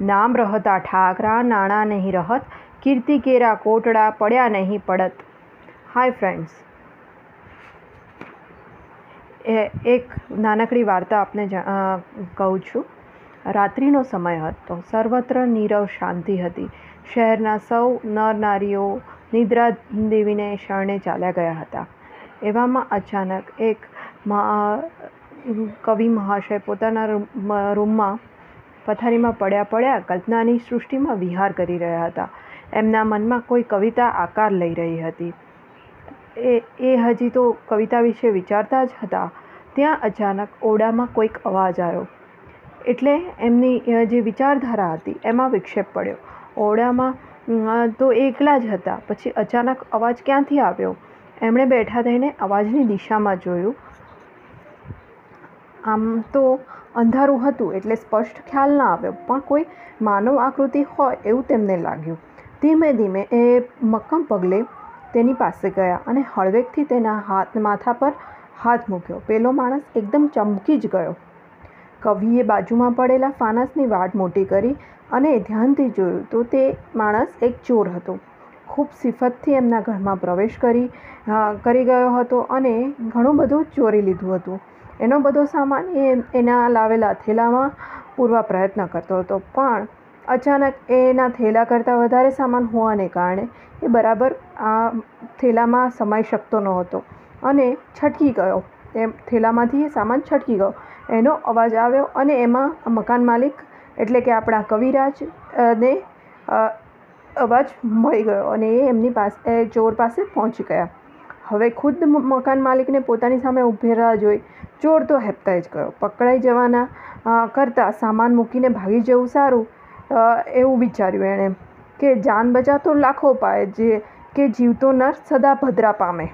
નામ રહતા ઠાકરા, નાણાં નહીં રહત, કીર્તિ કેરા કોટડા પડ્યા નહીં પડત. હાય ફ્રેન્ડ્સ એ એક નાનકડી વાર્તા આપને કહું છું. રાત્રિનો સમય હતો. સર્વત્ર નીરવ શાંતિ હતી. શહેરના સૌ નર નારીઓ નિદ્રા દેવીને શરણે ચાલ્યા ગયા હતા. એવામાં અચાનક એક કવિ મહાશય પોતાના રૂમમાં પથારીમાં પડ્યા પડ્યા કલ્પનાની સૃષ્ટિમાં વિહાર કરી રહ્યા હતા. એમના મનમાં કોઈ કવિતા આકાર લઈ રહી હતી. એ એ હજી તો કવિતા વિશે વિચારતા જ હતા. ત્યાં અચાનક ઓરડામાં કોઈક અવાજ આવ્યો. એટલે એમની જે વિચારધારા હતી, એમાં વિક્ષેપ પડ્યો. ઓરડામાં તો એકલા જ હતા. પછી અચાનક અવાજ ક્યાંથી આવ્યો? એમણે બેઠા થઈને અવાજની દિશામાં જોયું. આમ તો અંધારું હતું એટલે સ્પષ્ટ ખ્યાલ ના આવ્યો. પણ કોઈ માનવ આકૃતિ હોય એવું તેમને લાગ્યું. ધીમે ધીમે એ મક્કમ પગલે તેની પાસે ગયા અને હળવેકથી તેના હાથ માથા પર હાથ મૂક્યો. પેલો માણસ એકદમ ચમકી જ ગયો. કવિએ બાજુમાં પડેલા ફાનસની વાટ મોટી કરી અને ધ્યાનથી જોયું તો તે માણસ એક ચોર હતો. ખૂબ સિફતથી એમના ઘરમાં પ્રવેશ કરી કરી ગયો હતો અને ઘણું બધું ચોરી લીધું હતું. એનો બધો સામાન એ એના લાવેલા થેલામાં પૂરવા પ્રયત્ન કરતો હતો. પણ અચાનક એના થેલા કરતાં વધારે સામાન હોવાને કારણે એ બરાબર આ થેલામાં સમાઈ શકતો નહોતો અને છટકી ગયો. એમ થેલામાંથી એ સામાન છટકી ગયો. એનો અવાજ આવ્યો અને એમાં મકાન માલિક એટલે કે આપણા કવિરાજ ને અવાજ મળી ગયો અને એ એમની પાસે ચોર પાસે પહોંચી ગયા. હવે ખુદ મકાન માલિકને પોતાની સામે ઉભેરા જોઈ ચોર તો હેપતાઈ જ ગયો. પકડાઈ જવાના કરતાં સામાન મૂકીને ભાગી જવું સારું એવું વિચાર્યું એણે. કે જાન બચાવતો લાખો પાય જે, કે જીવતો નર સદા ભદ્રા પામે.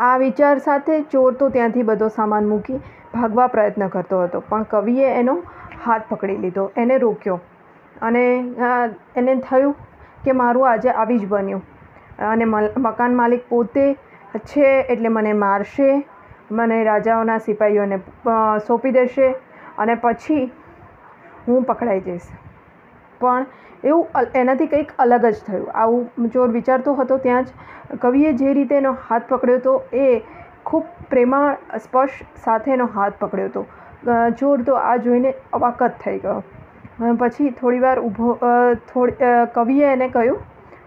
આ વિચાર સાથે ચોર તો ત્યાંથી બધો સામાન મૂકી ભાગવા પ્રયત્ન કરતો હતો, પણ કવિએ એનો હાથ પકડી લીધો. એને રોક્યો અને એને થયું કે મારું આજે આવી જ બન્યું. અને મકાન માલિક પોતે છે એટલે મને મારશે, મને રાજાઓના સિપાહીઓને સોંપી દેશે અને પછી હું પકડાઈ જઈશ. પણ એવું એનાથી કંઈક અલગ જ થયું. આવું ચોર વિચારતો હતો ત્યાં જ કવિએ જે રીતે એનો હાથ પકડ્યો હતો એ ખૂબ પ્રેમાળ, સ્પર્શ સાથે એનો હાથ પકડ્યો હતો ચોર તો આ જોઈને અવાકત થઈ ગયો. પછી થોડીવાર ઊભો થોડી કવિએ એને કહ્યું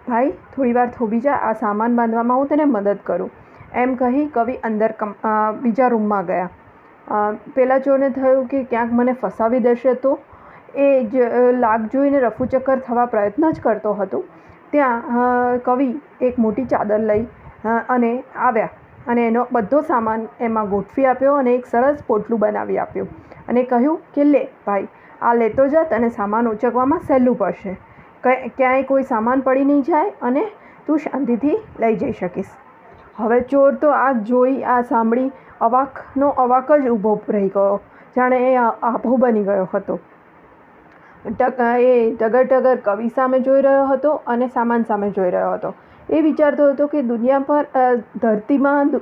ભાઈ, થોડીવાર થોભી જા, આ સામાન બાંધવામાં હું તને મદદ કરું. એમ કહી કવિ અંદર બીજા રૂમમાં ગયા. પેલા ચોરને થયું કે ક્યાંક મને ફસાવી દેશે તો? એ જ લાગ જોઈને રફુચક્કર થવા પ્રયત્ન જ કરતો હતો. ત્યાં કવિ એક મોટી ચાદર લઈ અને આવ્યા. અને એનો બધો સામાન એમાં ગોઠવી આપ્યો અને એક સરસ પોટલું બનાવી આપ્યું. અને કહ્યું કે, લે ભાઈ, આ લેતો જા, તને સામાન ઉચકવામાં સહેલું પડશે. ક્યાંય કોઈ સામાન પડી નહીં જાય અને તું શાંતિથી લઈ જઈ શકીશ. હવે ચોર તો આ જોઈ, આ સાંભળી, અવાકનો અવાક જ ઊભો રહી ગયો, જાણે એ આભો બની ગયો હતો. એ ટગર ટગર કવિ સામે જોઈ રહ્યો હતો અને સામાન સામે જોઈ રહ્યો હતો. એ વિચારતો હતો કે દુનિયા પર ધરતીમાં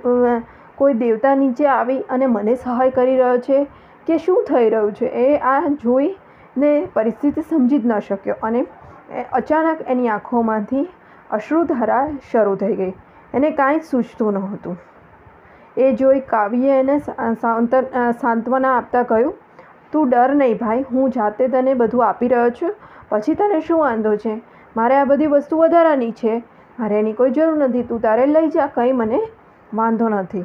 કોઈ દેવતા નીચે આવી અને મને સહાય કરી રહ્યો છે કે શું થઈ રહ્યું છે? એ આ જોઈને પરિસ્થિતિ સમજી જ ન શક્યો અને અચાનક એની આંખોમાંથી અશ્રુધારા શરૂ થઈ ગઈ. એને કાંઈ જ સૂચતું નહોતું. એ જોઈ કાવ્યે એને સાંત્વના આપતા કહ્યું, તું ડર નહીં ભાઈ, હું જાતે તને બધું આપી રહ્યો છું. પછી તને શું વાંધો છે? મારે આ બધી વસ્તુ વધારાની છે. મારે એની કોઈ જરૂર નથી. તું તારે લઈ જા, કંઈ મને વાંધો નથી.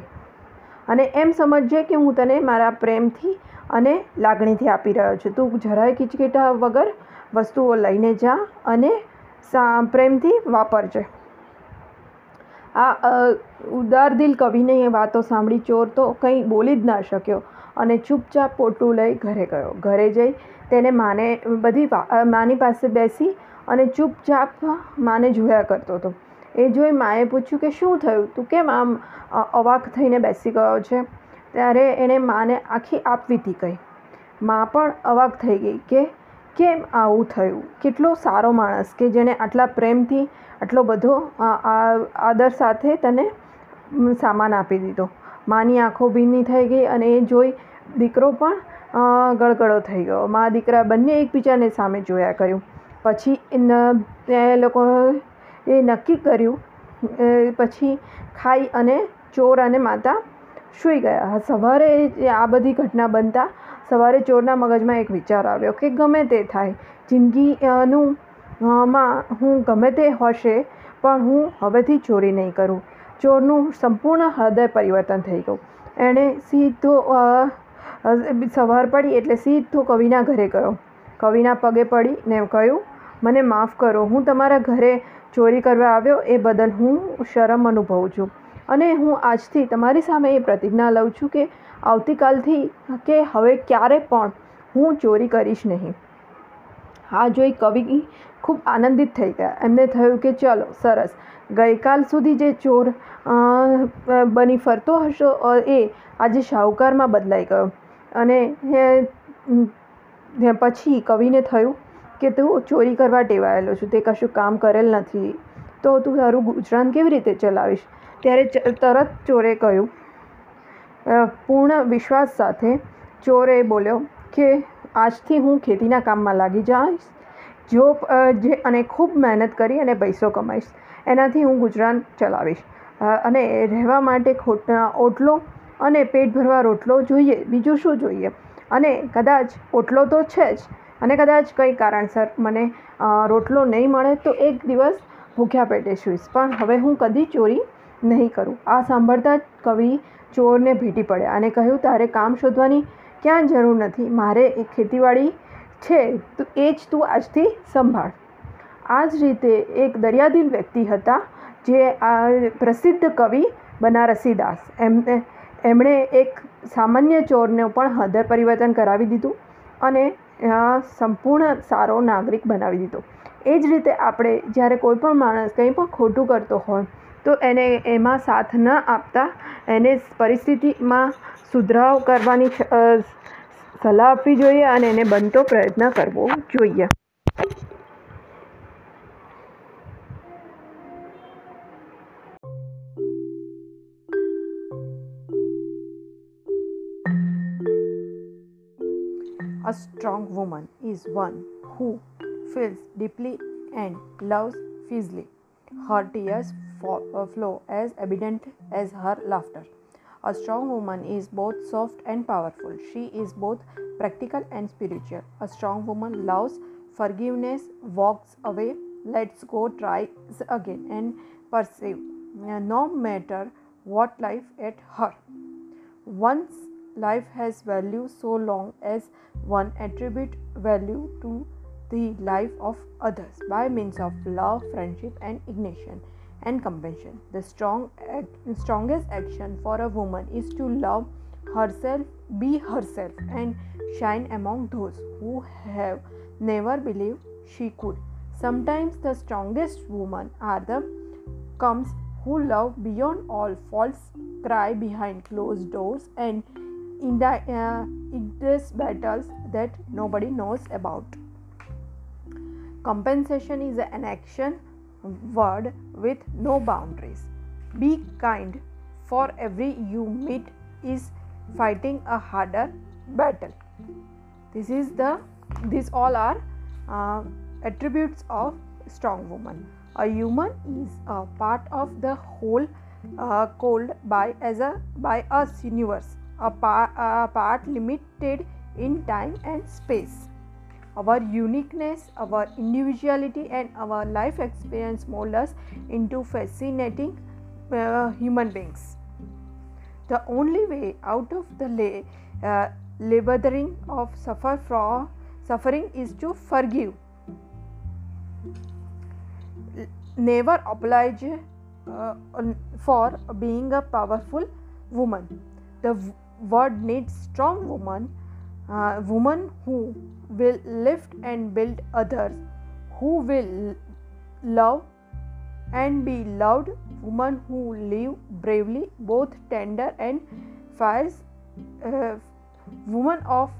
અને એમ સમજજે કે હું તને મારા પ્રેમથી અને લાગણીથી આપી રહ્યો છું. તું જરાય કિચકિટા વગર વસ્તુઓ લઈને જા અને પ્રેમથી વાપરજે. આ ઉદાર દિલ કવિને એ વાતો સાંભળી ચોર તો કંઈ બોલી જ ના શક્યો અને ચૂપચાપ પોટલું લઈ ઘરે ગયો. ઘરે જઈ તેને માને, બધી માની પાસે બેસી અને ચૂપચાપ માને જોયા કરતો હતો. એ જોઈ માએ પૂછ્યું કે શું થયું? તું કેમ આમ અવાક થઈને બેસી ગયો છે? ત્યારે એણે માને આખી આપવીતી કહી. મા પણ અવાક થઈ ગઈ કે કેમ આવું થયું? કેટલો સારો માણસ કે જેણે આટલા પ્રેમથી આટલો બધો આદર સાથે તને સામાન આપી દીધો. માની આંખો ભીની થઈ ગઈ અને એ જોઈ દીકરો પણ ગળગળો થઈ ગયો. મા દીકરા બંને એકબીજાને સામે જોયા કર્યું. પછી એ લોકો એ નક્કી કર્યું પછી ખાઈ અને ચોર અને માતા સૂઈ ગયા. સવારે આ બધી ઘટના બનતા સવારે ચોરના મગજમાં એક વિચાર આવ્યો કે ગમે તે થાય. જિંદગીનું માં હું ગમે તે હશે, પણ હું હવેથી ચોરી નહીં કરું. ચોરનું સંપૂર્ણ હૃદય પરિવર્તન થઈ ગયું. એણે સીધો સવાર પડી એટલે સીધો કવિના ઘરે ગયો. કવિના પગે પડી ને કહ્યું, મને માફ કરો. હું તમારા ઘરે ચોરી કરવા આવ્યો એ બદલ હું શરમ અનુભવું છું. અને હું આજથી તમારી સામે એ પ્રતિજ્ઞા લઉં છું કે આવતીકાલથી કે હવે ક્યારે પણ હું ચોરી કરીશ નહીં. આ જોઈ કવિ ખૂબ આનંદિત થઈ ગયા. એમને થયું કે ચલો, સરસ. ગઈકાલ સુધી જે ચોર બની ફરતો હશો એ આજે શાહુકારમાં બદલાઈ ગયો. અને પછી કવિને થયું કે તું ચોરી કરવા ટેવાયેલો છું, તે કશું કામ કરેલ નથી. તો તું તારું ગુજરાન કેવી રીતે ચલાવીશ? ત્યારે તરત ચોરે કહ્યું પૂર્ણ વિશ્વાસ સાથે ચોરે બોલ્યો કે આજથી હું ખેતીના કામમાં લાગી જઈશ. જો જે, અને ખૂબ મહેનત કરી અને પૈસો કમાઈશ. એનાથી હું ગુજરાન ચલાવીશ. અને રહેવા માટે ખોટ ઓટલો અને પેટ ભરવા રોટલો જોઈએ, બીજું શું જોઈએ? અને કદાચ ઓટલો તો છે જ, અને કદાચ કંઈ કારણસર મને રોટલો નહીં મળે તો એક દિવસ ભૂખ્યા પેટે સૂઈશ. પણ હવે હું કદી ચોરી નહીં કરું. આ સાંભળતા કવિ ચોરને ભેટી પડ્યા અને કહ્યું, તારે કામ શોધવાની ક્યાં જરૂર નથી. મારે એક ખેતીવાડી છે. તો, એ જ તું આજથી સંભાળ. આ જ રીતે એક દરિયાદિલ વ્યક્તિ હતા, જે આ પ્રસિદ્ધ કવિ બનારસી દાસ એમને, એમણે એક સામાન્ય ચોરને પણ હૃદય પરિવર્તન કરાવી દીધું અને સંપૂર્ણ સારો નાગરિક બનાવી દીધો. એ જ રીતે આપણે જ્યારે કોઈ પણ માણસ કંઈ પણ ખોટું કરતો હોય તો એને એમાં સાથ ન આપતા એને પરિસ્થિતિમાં સુધરાવ કરવાની સલાહ આપવી જોઈએ અને એને બનતો પ્રયત્ન કરવો જોઈએ strong woman is one who feels deeply and loves fiercely. Her tears uh, flow as evident as her laughter. A strong woman is both soft and powerful. She is both practical and spiritual. A strong woman loves forgiveness, walks away, lets go, tries again, and perceive uh, no matter what life at her. Once life has value so long as one attribute value to the life of others by means of love, friendship, and ignition and compassion. The strong, strongest action for a woman is to love herself, be herself, and shine among those who have never believed she could. Sometimes the strongest women are the comes who love beyond all false cry behind closed doors and in the uh, battles that nobody knows about. Compensation is an action word with no boundaries. Be kind, for every you meet is fighting a harder battle. This is the these all are uh, attributes of strong woman. A human is a part of the whole uh, called by as a by us universe a, a part limited in time and space. Our uniqueness, our individuality, and our life experience mold us into fascinating uh, human beings. The only way out of the uh, laboring of suffer from suffering is to forgive. Never oblige uh, for being a powerful woman. The world needs strong women, uh, woman who will lift and build others, who will love and be loved, woman who live bravely, both tender and fierce, uh, women of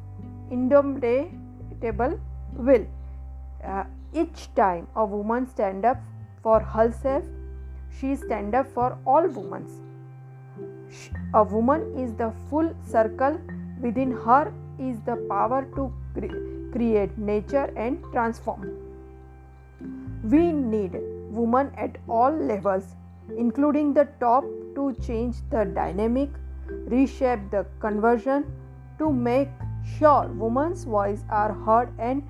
indomitable will. Uh, each time a woman stand up for herself, she stand up for all women a woman is the full circle within her is the power to cre- create nature and transform. We need women at all levels, including the top, to change the dynamic, reshape the conversion, to make sure women's voices are heard and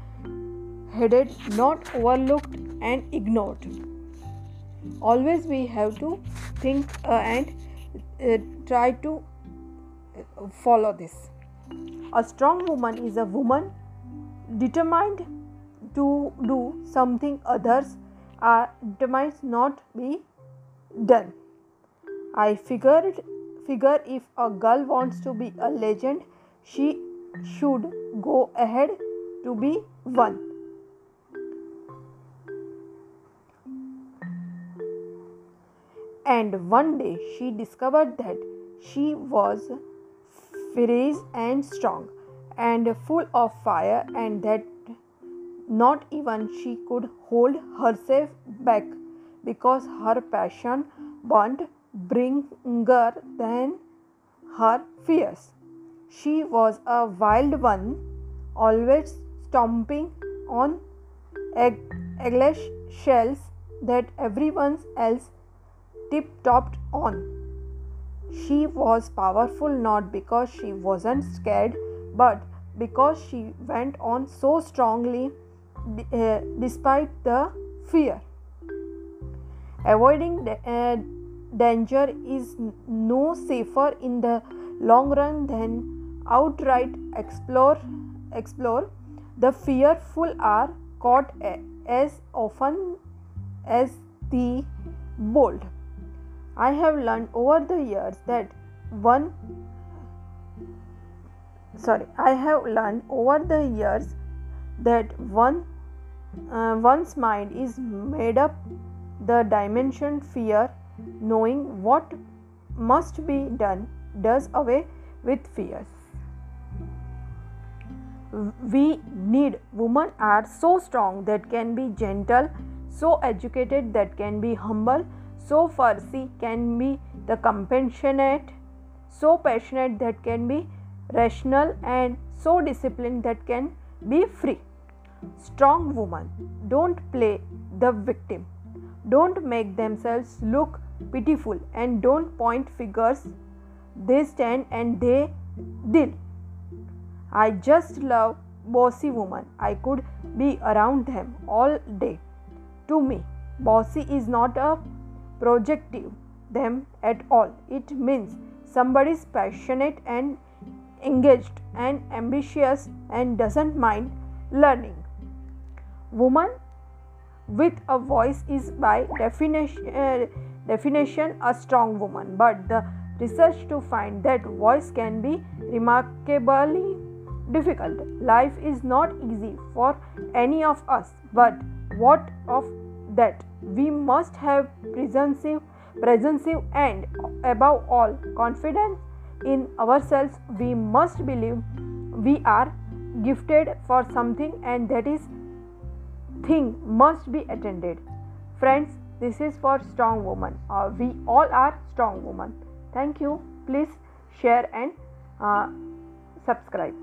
headed, not overlooked and ignored. Always we have to think uh, and uh, try to uh, follow this. A strong woman is a woman determined to do something others are determined not be done. I figured figure if a girl wants to be a legend, she should go ahead to be one. And one day she discovered that she was fierce and strong and full of fire, and that not even she could hold herself back because her passion burned bringer than her fears. She was a wild one, always stomping on egg- egg shells that everyone else tip-topped on. She was powerful not because she wasn't scared, but because she went on so strongly uh, despite the fear. Avoiding da- uh, danger is no safer in the long run than outright explore explore the fearful are caught a- as often as the bold i have learned over the years that one sorry i have learned over the years that one uh, one's mind is made up the dimension fear knowing what must be done does away with fears we need women are so strong that can be gentle so educated that can be humble so fussy can be the compassionate so passionate that can be rational and so disciplined that can be free strong woman, don't play the victim don't make themselves look pitiful and don't point fingers they stand and they deal I just love bossy woman. I could be around them all day. To me, bossy is not a projective them at all. It means somebody is passionate and engaged and ambitious and doesn't mind learning. Woman with a voice is by definition, uh, definition a strong woman, but the research to find that voice can be remarkably difficult. Life is not easy for any of us, but what of that? We must have presence, presence and above all confidence in ourselves. We must believe we are gifted for something and that is thing must be attended. Friends, this is for strong woman. Uh, we all are strong women. Thank you. Please share and uh, subscribe.